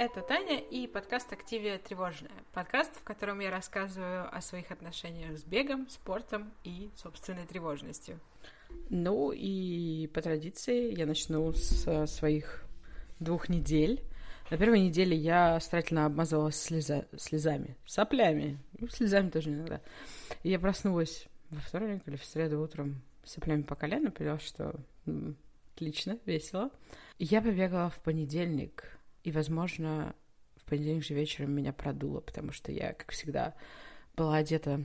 Это Таня и подкаст «Активия тревожная». Подкаст, в котором я рассказываю о своих отношениях с бегом, спортом и собственной тревожностью. Ну и по традиции я начну с своих двух недель. На первой неделе я старательно обмазывалась слеза... слезами, соплями, ну, слезами тоже иногда. И я проснулась во вторник или в среду утром с соплями по колено, поняла, что отлично, весело. Я побегала в понедельник, и, возможно, в понедельник же вечером меня продуло, потому что я, как всегда, была одета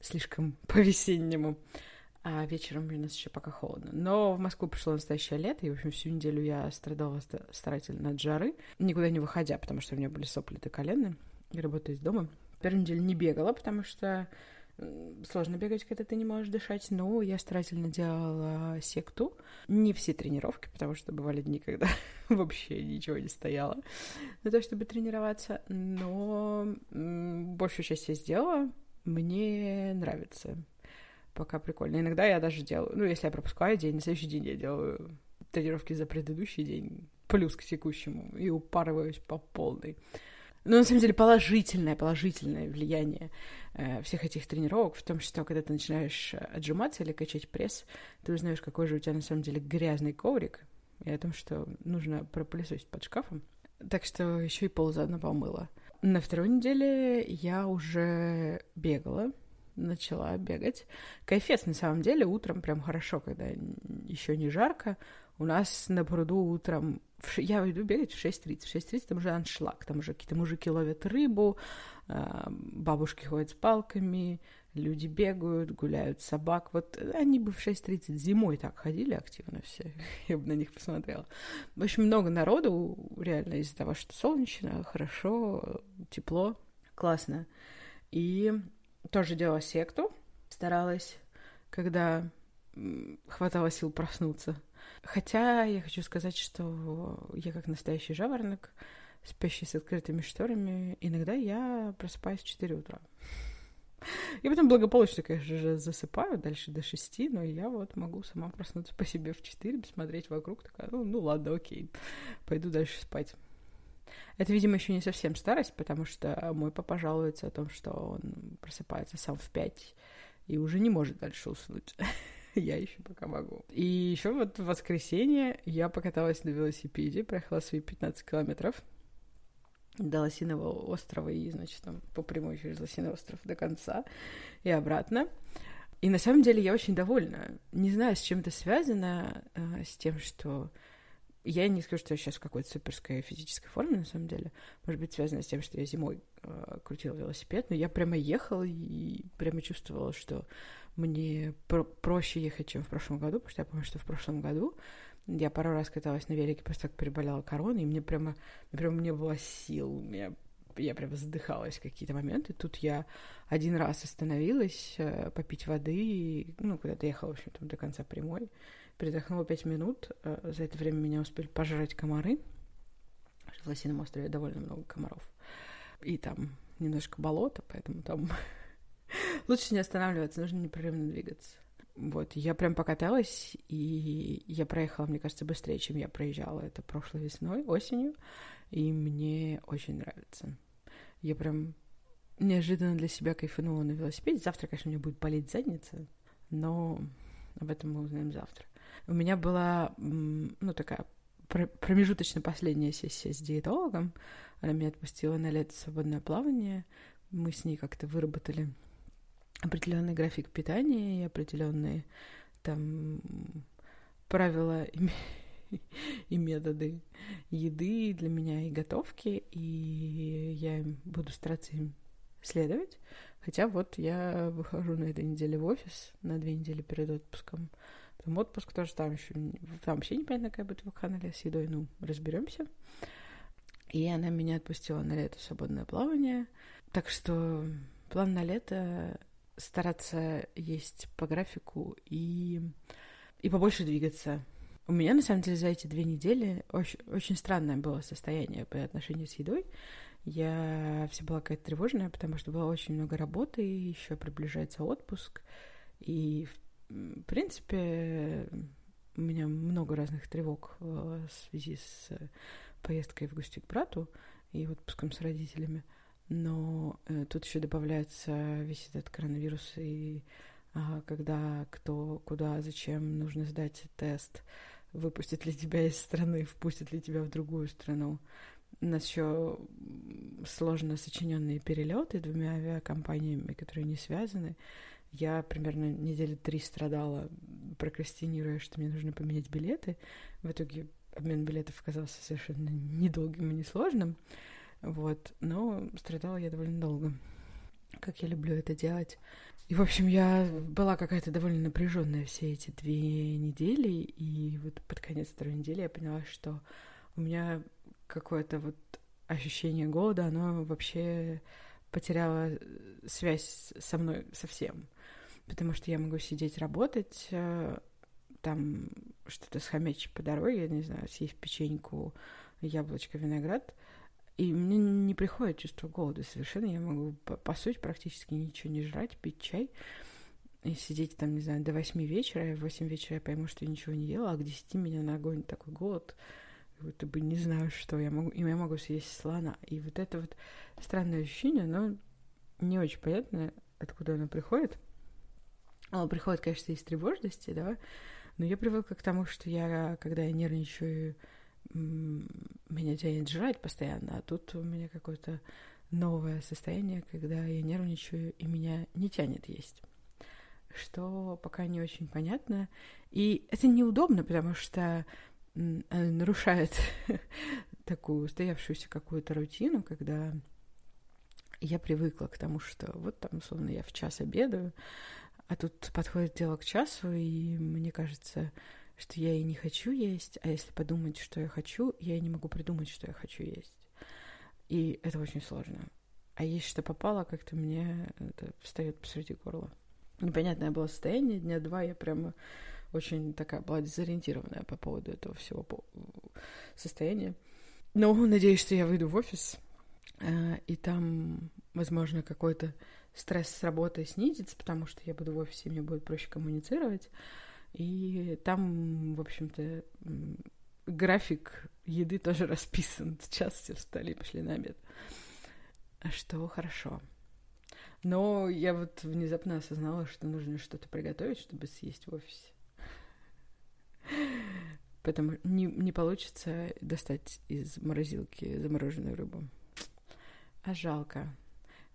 слишком по-весеннему, а вечером у нас еще пока холодно. Но в Москву пришло настоящее лето, и, в общем, всю неделю я страдала старательно от жары, никуда не выходя, потому что у меня были сопли до колена, и работаю из дома. Первую неделю не бегала, потому что сложно бегать, когда ты не можешь дышать, но я старательно делала секту. Не все тренировки, потому что бывали дни, когда вообще ничего не стояло на то, чтобы тренироваться, но большую часть я сделала. Мне нравится. Пока прикольно. Иногда я даже делаю, ну, если я пропускаю день, на следующий день я делаю тренировки за предыдущий день, плюс к текущему, и упарываюсь по полной. Но на самом деле положительное, положительное влияние э, всех этих тренировок в том, что когда ты начинаешь отжиматься или качать пресс, ты узнаешь, какой же у тебя на самом деле грязный коврик, и о том, что нужно пропылесосить под шкафом. Так что еще и пол заодно помыла. На второй неделе я уже бегала, начала бегать. Кайфец, на самом деле, утром прям хорошо, когда еще не жарко. У нас на пруду утром в, я иду бегать в 6.30. В 6.30 там уже аншлаг, там уже какие-то мужики ловят рыбу, а, бабушки ходят с палками, люди бегают, гуляют собак. Вот они бы в 6.30 зимой так ходили активно все, я бы на них посмотрела. В общем, много народу, реально, из-за того, что солнечно, хорошо, тепло, классно. И тоже делала секту, старалась, когда хватало сил проснуться. Хотя я хочу сказать, что я как настоящий жаворонок, спящий с открытыми шторами, иногда я просыпаюсь в 4 утра. Я потом благополучно, конечно же, засыпаю дальше до 6, но я вот могу сама проснуться по себе в 4, посмотреть вокруг, такая, ну, ну ладно, окей, пойду дальше спать. Это, видимо, еще не совсем старость, потому что мой папа жалуется о том, что он просыпается сам в 5 и уже не может дальше уснуть. я еще пока могу. И еще вот в воскресенье я покаталась на велосипеде, проехала свои 15 километров до Лосиного острова и, значит, там по прямой через Лосиный остров до конца и обратно. И на самом деле я очень довольна. Не знаю, с чем это связано, э, с тем, что я не скажу, что я сейчас в какой-то суперской физической форме, на самом деле. Может быть, связано с тем, что я зимой э, крутила велосипед, но я прямо ехала и прямо чувствовала, что мне про проще ехать, чем в прошлом году, потому что я помню, что в прошлом году я пару раз каталась на велике, просто так переболела короной, и мне прямо, прямо не было сил, меня я прямо задыхалась в какие-то моменты. Тут я один раз остановилась э, попить воды, ну, куда-то ехала, в общем, там до конца прямой. Передохнула пять минут. Э, за это время меня успели пожрать комары. В Лосином острове довольно много комаров. И там немножко болото, поэтому там Лучше не останавливаться, нужно непрерывно двигаться. Вот, я прям покаталась, и я проехала, мне кажется, быстрее, чем я проезжала это прошлой весной, осенью, и мне очень нравится. Я прям неожиданно для себя кайфанула на велосипеде. Завтра, конечно, мне будет болеть задница, но об этом мы узнаем завтра. У меня была, ну, такая промежуточно последняя сессия с диетологом. Она меня отпустила на лето свободное плавание. Мы с ней как-то выработали определенный график питания и определенные там правила и, и методы еды для меня и готовки, и я буду стараться им следовать. Хотя вот я выхожу на этой неделе в офис на две недели перед отпуском. Там отпуск тоже там еще там вообще непонятно, какая будет вакханалия с едой, ну, разберемся. И она меня отпустила на лето в свободное плавание. Так что план на лето стараться есть по графику и, и побольше двигаться. У меня, на самом деле, за эти две недели очень, очень странное было состояние по отношению с едой. Я вся была какая-то тревожная, потому что было очень много работы, еще приближается отпуск. И, в принципе, у меня много разных тревог в связи с поездкой в гости к брату. и отпуском с родителями. Но э, тут еще добавляется весь этот коронавирус, и а, когда, кто, куда, зачем нужно сдать тест, выпустят ли тебя из страны, впустят ли тебя в другую страну. У нас еще сложно сочиненные перелеты двумя авиакомпаниями, которые не связаны. Я примерно недели три страдала, прокрастинируя, что мне нужно поменять билеты. В итоге обмен билетов оказался совершенно недолгим и несложным. Вот, но страдала я довольно долго, как я люблю это делать. И, в общем, я была какая-то довольно напряженная все эти две недели, и вот под конец второй недели я поняла, что у меня какое-то вот ощущение голода, оно вообще потеряло связь со мной совсем. Потому что я могу сидеть работать, э, там что-то схомячить по дороге, не знаю, съесть печеньку, яблочко, виноград — и мне не приходит чувство голода совершенно. Я могу, по, сути, практически ничего не жрать, пить чай и сидеть там, не знаю, до восьми вечера. И в восемь вечера я пойму, что я ничего не ела, а к десяти меня нагонит такой голод. Вот бы не знаю, что я могу. И я могу съесть слона. И вот это вот странное ощущение, оно не очень понятно, откуда оно приходит. Оно приходит, конечно, из тревожности, да, но я привыкла к тому, что я, когда я нервничаю, меня тянет жрать постоянно, а тут у меня какое-то новое состояние, когда я нервничаю и меня не тянет есть. Что пока не очень понятно. И это неудобно, потому что нарушает такую устоявшуюся какую-то рутину, когда я привыкла к тому, что вот там, условно, я в час обедаю, а тут подходит дело к часу, и мне кажется, что я и не хочу есть, а если подумать, что я хочу, я и не могу придумать, что я хочу есть. И это очень сложно. А есть что попало, как-то мне это встает посреди горла. Непонятное было состояние. Дня два я прямо очень такая была дезориентированная по поводу этого всего состояния. Но надеюсь, что я выйду в офис, э, и там, возможно, какой-то стресс с работы снизится, потому что я буду в офисе, мне будет проще коммуницировать. И там, в общем-то, график еды тоже расписан. Сейчас все встали и пошли на обед. Что хорошо. Но я вот внезапно осознала, что нужно что-то приготовить, чтобы съесть в офисе. Поэтому не, не получится достать из морозилки замороженную рыбу. А жалко.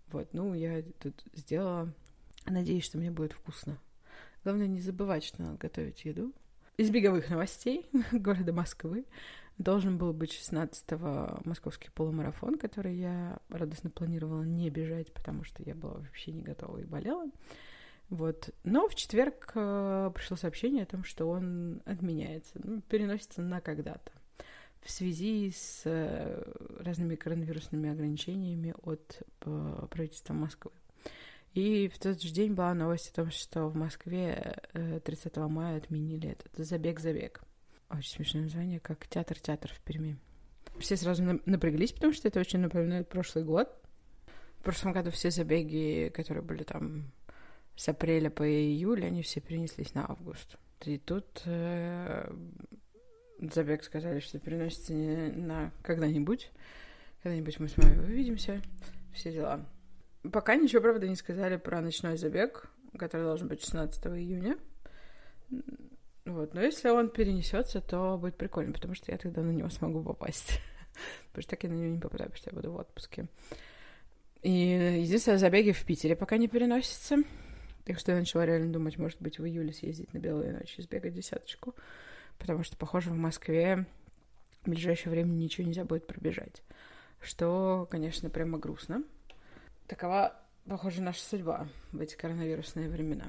Вот, ну, я тут сделала. Надеюсь, что мне будет вкусно. Главное не забывать, что надо готовить еду. Из беговых новостей города Москвы должен был быть 16-го московский полумарафон, который я радостно планировала не бежать, потому что я была вообще не готова и болела. Вот. Но в четверг э, пришло сообщение о том, что он отменяется, ну, переносится на когда-то в связи с э, разными коронавирусными ограничениями от э, правительства Москвы. И в тот же день была новость о том, что в Москве 30 э, мая отменили этот забег-забег. Очень смешное название, как театр-театр в Перми. Все сразу напряглись, потому что это очень напоминает прошлый год. В прошлом году все забеги, которые были там с апреля по июль, они все перенеслись на август. И тут э, забег сказали, что переносится не на когда-нибудь. Когда-нибудь мы с вами увидимся. Все дела. Пока ничего, правда, не сказали про ночной забег, который должен быть 16 июня. Вот. Но если он перенесется, то будет прикольно, потому что я тогда на него смогу попасть. потому что так я на него не попадаю, потому что я буду в отпуске. И единственное, забеги в Питере пока не переносятся. Так что я начала реально думать, может быть, в июле съездить на Белую ночь и сбегать десяточку. Потому что, похоже, в Москве в ближайшее время ничего нельзя будет пробежать. Что, конечно, прямо грустно. Такова, похоже, наша судьба в эти коронавирусные времена.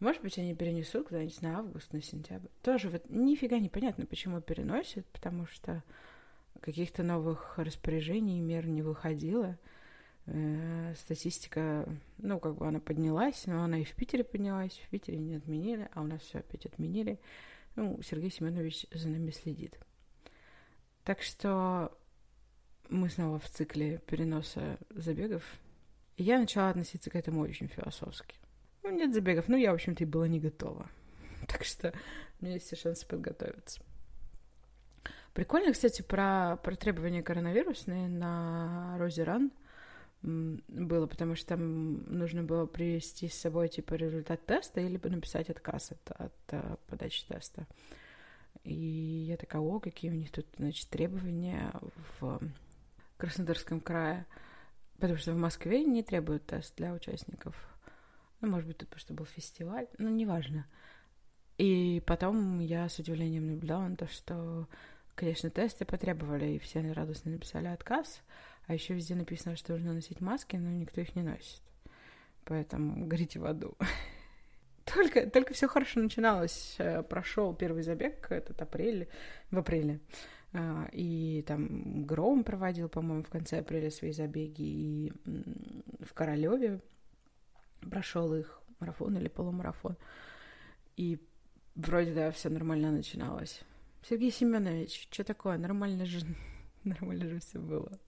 Может быть, они перенесут куда-нибудь на август, на сентябрь. Тоже вот нифига непонятно, почему переносят, потому что каких-то новых распоряжений, мер не выходило. Э, статистика, ну, как бы она поднялась, но она и в Питере поднялась, в Питере не отменили, а у нас все опять отменили. Ну, Сергей Семенович за нами следит. Так что мы снова в цикле переноса забегов. И я начала относиться к этому очень философски. Ну, нет забегов, ну, я, в общем-то, и была не готова. Так что у меня есть все шансы подготовиться. Прикольно, кстати, про, про требования коронавирусные на Розе Ран было, потому что там нужно было привести с собой, типа, результат теста или написать отказ от, от, от э, подачи теста. И я такая, о, какие у них тут, значит, требования в Краснодарском крае. Потому что в Москве не требуют тест для участников. Ну, может быть, тут что был фестиваль, ну, неважно. И потом я с удивлением наблюдала на то, что, конечно, тесты потребовали, и все радостно написали отказ, а еще везде написано, что нужно носить маски, но никто их не носит. Поэтому горите в аду. Только, только все хорошо начиналось. Э, Прошел первый забег, этот апрель, в апреле. А, и там Гром проводил, по-моему, в конце апреля свои забеги. И в Королеве прошел их марафон или полумарафон. И вроде, да, все нормально начиналось. Сергей Семенович, что такое? Нормально же, нормально же все было.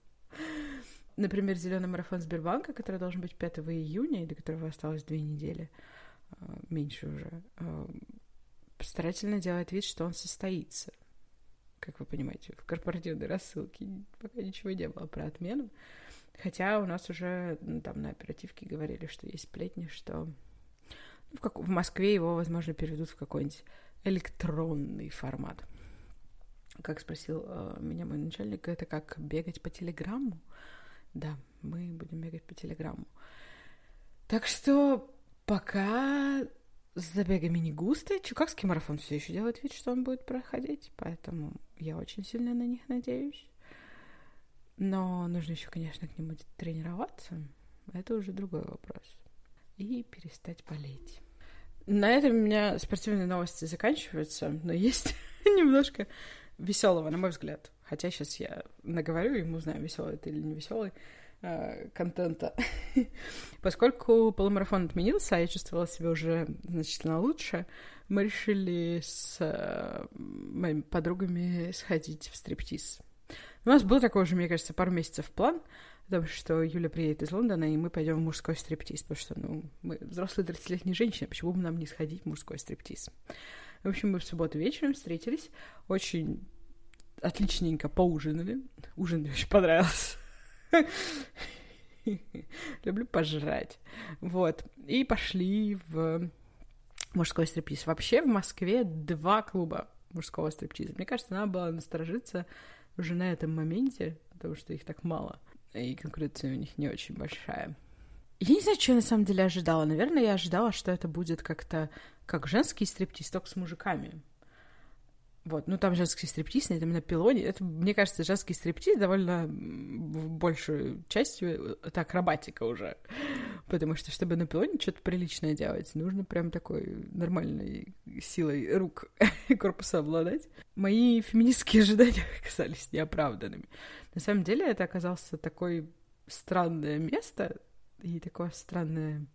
Например, зеленый марафон Сбербанка, который должен быть 5 июня, и до которого осталось две недели, а, меньше уже, а, старательно делает вид, что он состоится как вы понимаете, в корпоративной рассылке пока ничего не было про отмену. Хотя у нас уже ну, там на оперативке говорили, что есть сплетни, что ну, в, как... в Москве его, возможно, переведут в какой-нибудь электронный формат. Как спросил э, меня мой начальник, это как бегать по телеграмму? Да, мы будем бегать по телеграмму. Так что пока с забегами не густо. Чукагский марафон все еще делает вид, что он будет проходить, поэтому я очень сильно на них надеюсь. Но нужно еще, конечно, к нему тренироваться. Это уже другой вопрос. И перестать болеть. На этом у меня спортивные новости заканчиваются, но есть немножко веселого, на мой взгляд. Хотя сейчас я наговорю, и мы узнаем, веселый это или не веселый. Э, контента. Поскольку полумарафон отменился, а я чувствовала себя уже значительно лучше, мы решили с э, моими подругами сходить в стриптиз. У нас был такой уже, мне кажется, пару месяцев план, потому что Юля приедет из Лондона, и мы пойдем в мужской стриптиз, потому что, ну, мы взрослые 30-летние женщины, почему бы нам не сходить в мужской стриптиз? В общем, мы в субботу вечером встретились, очень отличненько поужинали. Ужин мне очень понравился. Люблю пожрать. Вот. И пошли в мужской стриптиз. Вообще в Москве два клуба мужского стриптиза. Мне кажется, надо было насторожиться уже на этом моменте, потому что их так мало, и конкуренция у них не очень большая. Я не знаю, что я на самом деле ожидала. Наверное, я ожидала, что это будет как-то как женский стриптиз, только с мужиками. Вот, ну там женский стриптиз, на этом на пилоне. Это, мне кажется, женский стриптиз довольно большую частью это акробатика уже. Потому что, чтобы на пилоне что-то приличное делать, нужно прям такой нормальной силой рук и корпуса обладать. Мои феминистские ожидания оказались неоправданными. На самом деле это оказался такое странное место и такое странное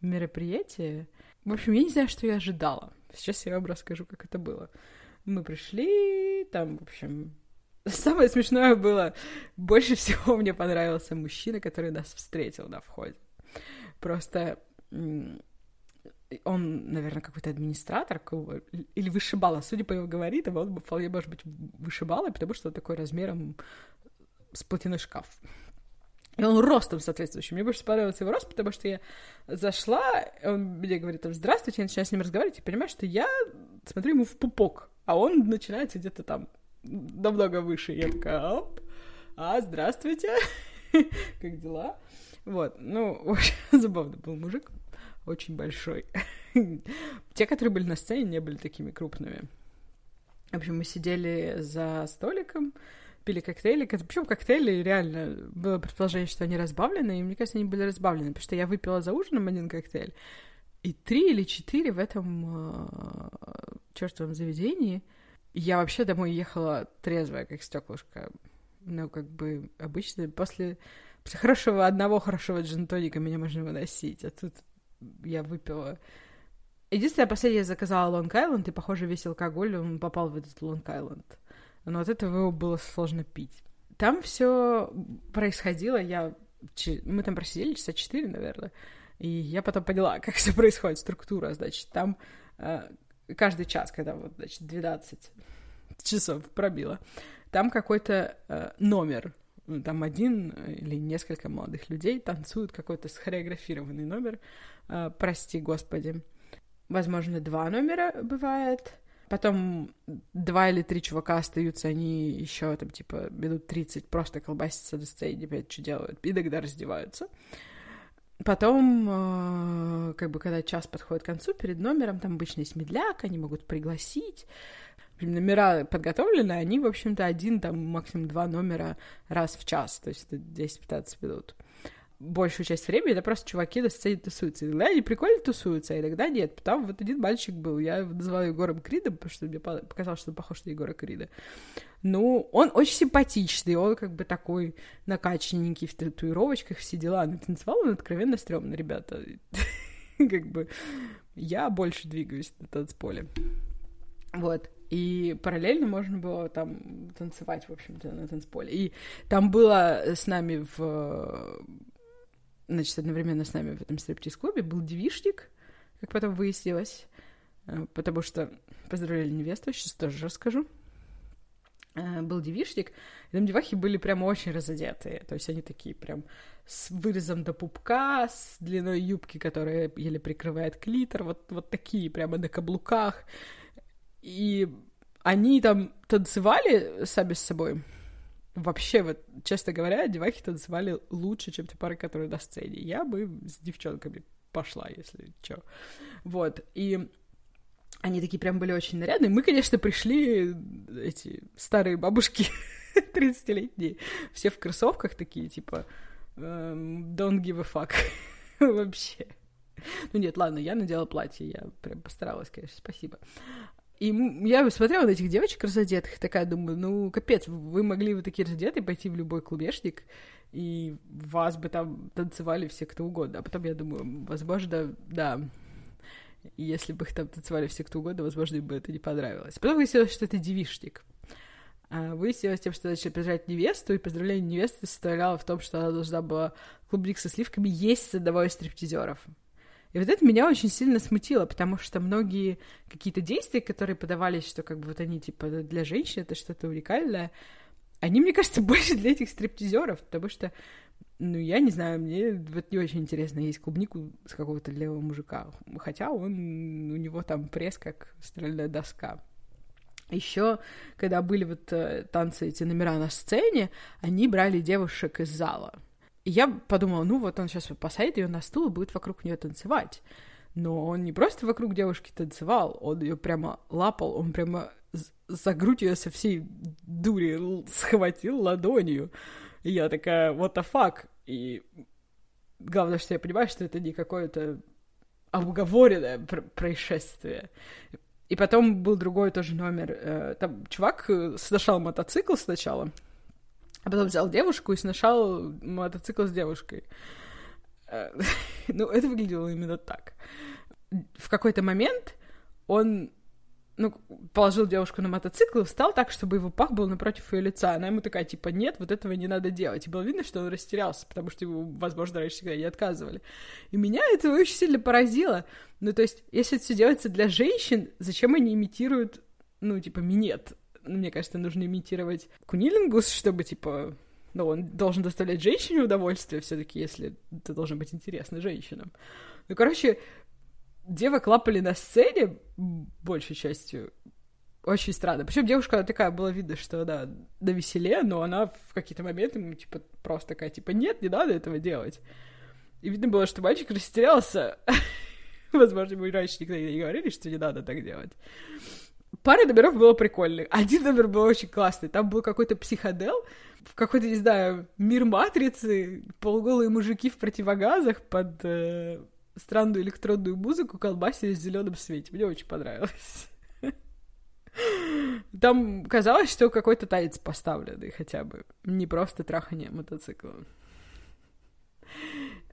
мероприятие. В общем, я не знаю, что я ожидала. Сейчас я вам расскажу, как это было. Мы пришли, там, в общем, самое смешное было, больше всего мне понравился мужчина, который нас встретил на входе. Просто он, наверное, какой-то администратор клуба или вышибала. Судя по его габаритам, он вполне может быть вышибалой, потому что он такой размером с платяной шкаф. И он ростом соответствующий. Мне больше понравился его рост, потому что я зашла, он мне говорит, там, здравствуйте, я начинаю с ним разговаривать, и понимаю, что я смотрю ему в пупок а он начинается где-то там намного выше. Я такая, оп, а, здравствуйте, как дела? Вот, ну, очень забавно был мужик, очень большой. Те, которые были на сцене, не были такими крупными. В общем, мы сидели за столиком, пили коктейли. Причем коктейли реально было предположение, что они разбавлены, и мне кажется, они были разбавлены, потому что я выпила за ужином один коктейль, и три или четыре в этом э, чертовом заведении. Я вообще домой ехала трезвая, как стеклышко. Ну, как бы обычно после, после хорошего одного хорошего джин-тоника меня можно выносить, а тут я выпила. Единственное, последнее я заказала Лонг Айленд, и, похоже, весь алкоголь, он попал в этот Лонг Айленд. Но от этого его было сложно пить. Там все происходило, я... Мы там просидели часа четыре, наверное, и я потом поняла, как все происходит, структура, значит, там э, каждый час, когда вот, значит, 12 часов пробило. Там какой-то э, номер, там один или несколько молодых людей танцуют какой-то схореографированный номер, э, прости господи. Возможно, два номера бывает. Потом два или три чувака остаются, они еще там, типа, минут 30 просто колбасятся до сцены, опять что делают, и тогда раздеваются. Потом, э, как бы, когда час подходит к концу, перед номером там обычно есть медляк, они могут пригласить. Номера подготовлены, они, в общем-то, один, там, максимум два номера раз в час, то есть это 10-15 минут большую часть времени это просто чуваки на сцене тусуются. И иногда они прикольно тусуются, а иногда нет. Там вот один мальчик был, я его называла Егором Кридом, потому что мне показалось, что он похож на Егора Крида. Ну, он очень симпатичный, он как бы такой накачанненький в татуировочках, все дела. Но танцевал он откровенно стрёмно, ребята. Как бы я больше двигаюсь на танцполе. Вот. И параллельно можно было там танцевать, в общем-то, на танцполе. И там было с нами в значит, одновременно с нами в этом стриптиз-клубе был девишник, как потом выяснилось, э, потому что поздравляли невесту, сейчас тоже расскажу. Э, был девишник, и там девахи были прям очень разодетые, то есть они такие прям с вырезом до пупка, с длиной юбки, которая еле прикрывает клитор, вот, вот такие прямо на каблуках. И они там танцевали сами с собой, Вообще, вот, честно говоря, девахи танцевали лучше, чем те пары, которые на сцене. Я бы с девчонками пошла, если что. Вот, и они такие прям были очень нарядные. Мы, конечно, пришли, эти старые бабушки 30-летние, все в кроссовках такие, типа, эм, don't give a fuck. Вообще. Ну нет, ладно, я надела платье, я прям постаралась, конечно, спасибо. И я смотрела на этих девочек разодетых, такая думаю, ну, капец, вы могли бы такие разодетые пойти в любой клубешник, и вас бы там танцевали все кто угодно. А потом я думаю, возможно, да, если бы их там танцевали все кто угодно, возможно, им бы это не понравилось. Потом выяснилось, что это девишник. А выяснилось тем, что начали поздравлять невесту, и поздравление невесты состояло в том, что она должна была клубник со сливками есть с одного из стриптизеров. И вот это меня очень сильно смутило, потому что многие какие-то действия, которые подавались, что как бы вот они типа для женщин это что-то уникальное, они, мне кажется, больше для этих стриптизеров, потому что, ну, я не знаю, мне вот не очень интересно есть клубнику с какого-то левого мужика, хотя он, у него там пресс как стальная доска. Еще, когда были вот э, танцы, эти номера на сцене, они брали девушек из зала — я подумала, ну вот он сейчас посадит ее на стул и будет вокруг нее танцевать. Но он не просто вокруг девушки танцевал, он ее прямо лапал, он прямо за грудь ее со всей дури схватил ладонью. И я такая, what the fuck? И главное, что я понимаю, что это не какое-то обговоренное происшествие. И потом был другой тоже номер. Э, там чувак э, сношал мотоцикл сначала, а потом взял девушку и сношал мотоцикл с девушкой. Э, ну, это выглядело именно так. В какой-то момент он ну, положил девушку на мотоцикл и встал так, чтобы его пах был напротив ее лица. Она ему такая, типа, нет, вот этого не надо делать. И было видно, что он растерялся, потому что его, возможно, раньше всегда не отказывали. И меня это очень сильно поразило. Ну, то есть, если это все делается для женщин, зачем они имитируют, ну, типа, минет? Мне кажется, нужно имитировать кунилингус, чтобы, типа, ну, он должен доставлять женщине удовольствие все таки если это должно быть интересно женщинам. Ну, короче, девок лапали на сцене, большей частью, очень странно. Причем девушка такая, было видно, что она на веселе, но она в какие-то моменты, ну, типа, просто такая, типа, нет, не надо этого делать. И видно было, что мальчик растерялся. Возможно, ему раньше никогда не говорили, что не надо так делать. Пара номеров было прикольных. Один номер был очень классный. Там был какой-то психодел, в какой-то, не знаю, мир матрицы, полуголые мужики в противогазах под э, странную электронную музыку колбасили в зеленом свете. Мне очень понравилось. Там казалось, что какой-то танец поставленный хотя бы. Не просто трахание мотоцикла.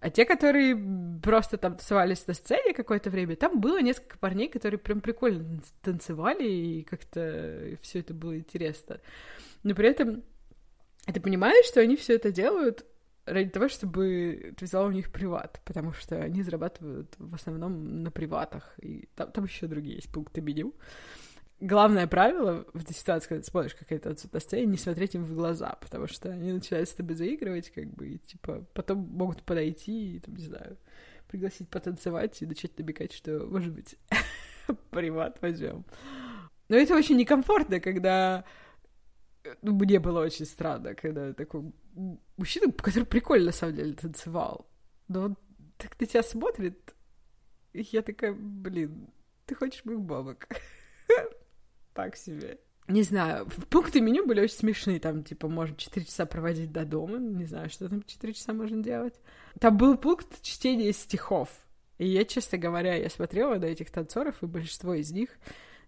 А те, которые просто там тусовались на сцене какое-то время, там было несколько парней, которые прям прикольно танцевали, и как-то все это было интересно. Но при этом ты понимаешь, что они все это делают ради того, чтобы ты взяла у них приват, потому что они зарабатывают в основном на приватах, и там, там еще другие есть пункты меню главное правило в этой ситуации, когда ты смотришь какая-то отсюда сцена, не смотреть им в глаза, потому что они начинают с тобой заигрывать, как бы, и, типа, потом могут подойти и, там, не знаю, пригласить потанцевать и начать намекать, что, может быть, приват возьмем. Но это очень некомфортно, когда ну, мне было очень странно, когда такой мужчина, который прикольно, на самом деле, танцевал, но он так на тебя смотрит, и я такая, блин, ты хочешь моих бабок? так себе. Не знаю, пункты меню были очень смешные, там, типа, можно 4 часа проводить до дома, не знаю, что там 4 часа можно делать. Там был пункт чтения стихов, и я, честно говоря, я смотрела на этих танцоров, и большинство из них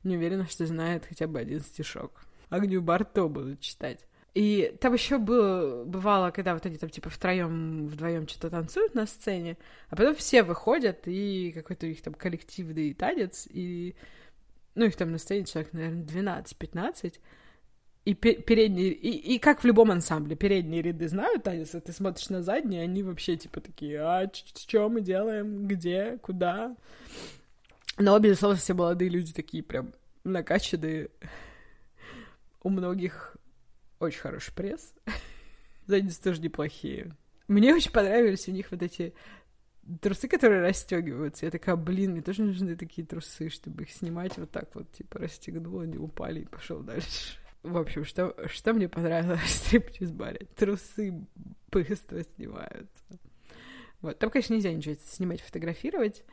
не уверена, что знает хотя бы один стишок. Огню Барто будут читать. И там еще было, бывало, когда вот они там типа втроем, вдвоем что-то танцуют на сцене, а потом все выходят, и какой-то у них там коллективный танец, и ну, их там на сцене человек, наверное, 12-15, и передние, и, и как в любом ансамбле, передние ряды знают танец, а ты смотришь на задние, они вообще типа такие, а что мы делаем, где, куда? Но, безусловно, все молодые люди такие прям накачанные. У многих очень хороший пресс. Задницы тоже неплохие. Мне очень понравились у них вот эти трусы, которые расстегиваются. Я такая, блин, мне тоже нужны такие трусы, чтобы их снимать вот так вот, типа, расстегнула, они упали и пошел дальше. В общем, что, что мне понравилось в стриптиз-баре? Трусы быстро снимаются. Вот, там, конечно, нельзя ничего снимать, фотографировать.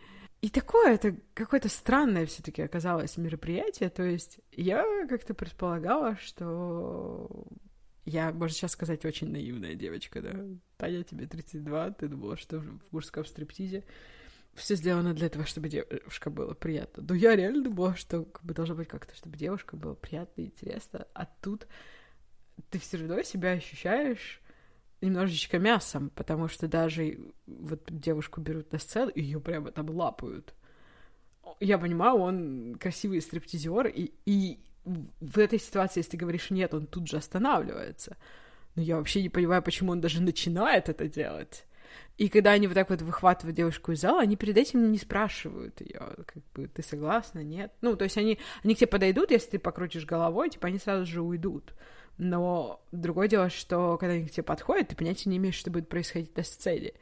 И такое, это какое-то странное все таки оказалось мероприятие. То есть я как-то предполагала, что я, можно сейчас сказать, очень наивная девочка, да. Таня, тебе 32, ты думала, что в мужском стриптизе все сделано для того, чтобы девушка было приятно. Но я реально думала, что как бы должно быть как-то, чтобы девушка было приятно и интересно. А тут ты все равно себя ощущаешь немножечко мясом, потому что даже вот девушку берут на сцену, и ее прямо там лапают. Я понимаю, он красивый стриптизер, и, и в этой ситуации, если ты говоришь нет, он тут же останавливается. Но я вообще не понимаю, почему он даже начинает это делать. И когда они вот так вот выхватывают девушку из зала, они перед этим не спрашивают ее, как бы, ты согласна, нет? Ну, то есть они, они к тебе подойдут, если ты покрутишь головой, типа, они сразу же уйдут. Но другое дело, что когда они к тебе подходят, ты понятия не имеешь, что будет происходить на сцене.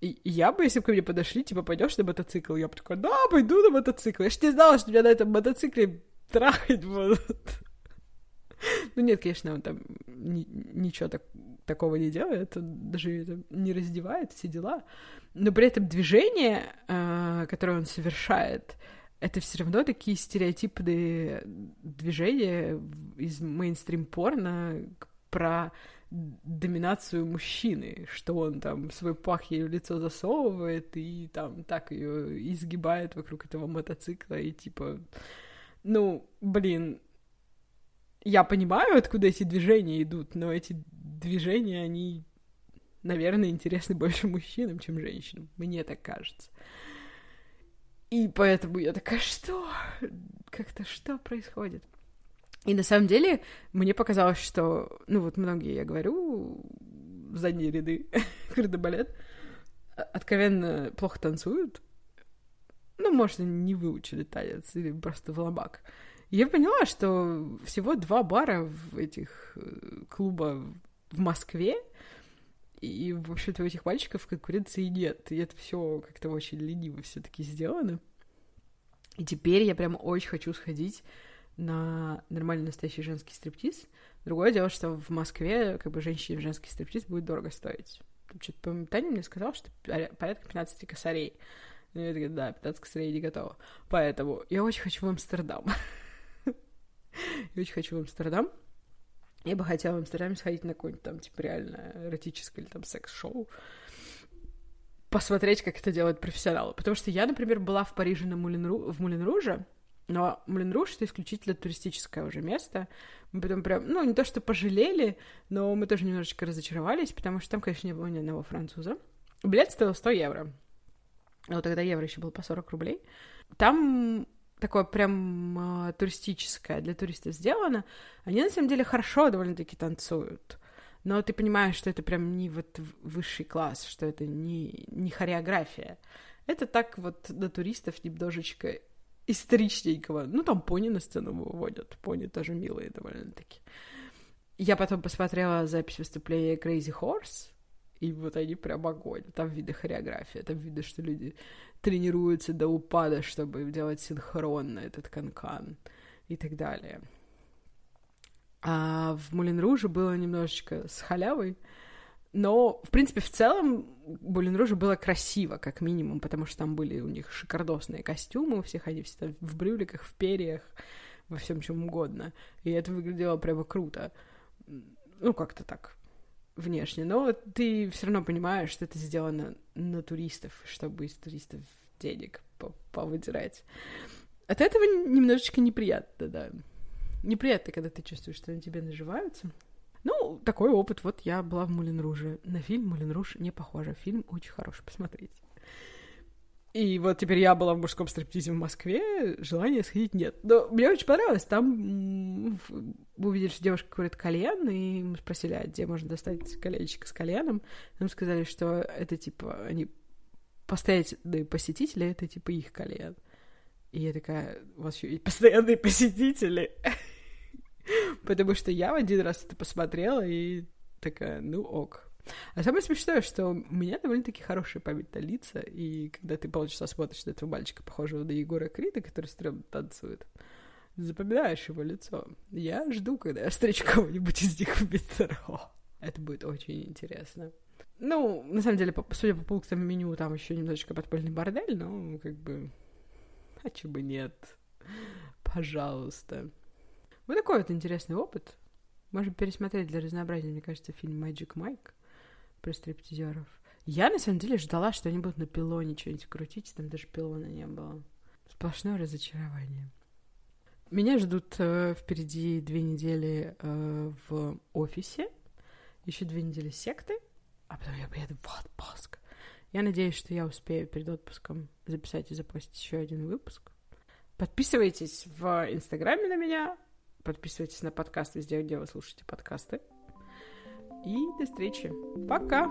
И я бы, если бы ко мне подошли, типа, пойдешь на мотоцикл, я бы такой, да, пойду на мотоцикл. Я ж не знала, что меня на этом мотоцикле трахать будут. Ну нет, конечно, он там ни, ничего так, такого не делает, он даже не раздевает, все дела. Но при этом движение, э, которое он совершает, это все равно такие стереотипные движения из мейнстрим-порно про доминацию мужчины, что он там свой пах ей в лицо засовывает и там так ее изгибает вокруг этого мотоцикла и типа ну, блин, я понимаю, откуда эти движения идут, но эти движения, они, наверное, интересны больше мужчинам, чем женщинам. Мне так кажется. И поэтому я такая, что? Как-то что происходит? И на самом деле мне показалось, что, ну вот многие, я говорю, задние ряды кардебалет откровенно плохо танцуют, ну, может, не выучили танец или просто в лобак. Я поняла, что всего два бара в этих э, клуба в Москве, и, в общем-то, у этих мальчиков конкуренции нет. И это все как-то очень лениво все таки сделано. И теперь я прям очень хочу сходить на нормальный настоящий женский стриптиз. Другое дело, что в Москве как бы женщине женский стриптиз будет дорого стоить. Что-то Таня мне сказала, что порядка 15 косарей. И я такая, да, 15 косарей не готова. Поэтому я очень хочу в Амстердам. Я очень хочу в Амстердам. Я бы хотела в Амстердаме сходить на какое-нибудь там, типа, реально эротическое или там секс-шоу. Посмотреть, как это делают профессионалы. Потому что я, например, была в Париже на Мулин Ру... в Мулин Руже, но Мулин Руж — это исключительно туристическое уже место. Мы потом прям, ну, не то что пожалели, но мы тоже немножечко разочаровались, потому что там, конечно, не было ни одного француза. Билет стоил 100 евро. Вот тогда евро еще было по 40 рублей. Там такое прям э, туристическое для туристов сделано. Они на самом деле хорошо довольно-таки танцуют. Но ты понимаешь, что это прям не вот высший класс, что это не, не хореография. Это так вот для туристов немножечко историчненького. Ну, там пони на сцену выводят. Пони тоже милые довольно-таки. Я потом посмотрела запись выступления Crazy Horse, и вот они прям огонь. Там видно хореография, там видно, что люди тренируются до упада, чтобы делать синхронно этот канкан и так далее. А в Мулин Руже было немножечко с халявой, но, в принципе, в целом Булин Руже было красиво, как минимум, потому что там были у них шикардосные костюмы, у всех они все в брюликах, в перьях, во всем чем угодно. И это выглядело прямо круто. Ну, как-то так внешне. Но ты все равно понимаешь, что это сделано на туристов, чтобы из туристов денег повыдирать. От этого немножечко неприятно, да. Неприятно, когда ты чувствуешь, что на тебе наживаются. Ну, такой опыт. Вот я была в Мулин Руже. На фильм Мулин Руж не похоже. Фильм очень хороший, посмотрите. И вот теперь я была в мужском стриптизе в Москве, желания сходить нет. Но мне очень понравилось. Там мы увидели, что девушка курит кальян, и мы спросили, а где можно достать колечко с кальяном. Нам сказали, что это типа они постоянные посетители, это типа их кальян. И я такая, у вас еще есть постоянные посетители. Потому что я в один раз это посмотрела и такая, ну ок. А самое смешное, что у меня довольно-таки хорошая память на лица, и когда ты полчаса смотришь на этого мальчика, похожего на Егора Крида, который стрёмно танцует, запоминаешь его лицо. Я жду, когда я встречу кого-нибудь из них в метро. Это будет очень интересно. Ну, на самом деле, судя по пунктам меню, там еще немножечко подпольный бордель, но как бы... А чего бы нет? Пожалуйста. Вот такой вот интересный опыт. Можем пересмотреть для разнообразия, мне кажется, фильм «Magic Mike» про стриптизеров. Я, на самом деле, ждала, что они будут на пилоне что-нибудь крутить, там даже пилона не было. Сплошное разочарование. Меня ждут э, впереди две недели э, в офисе, еще две недели секты, а потом я поеду в отпуск. Я надеюсь, что я успею перед отпуском записать и запустить еще один выпуск. Подписывайтесь в Инстаграме на меня, Подписывайтесь на подкаст везде, где вы слушаете подкасты. И до встречи. Пока!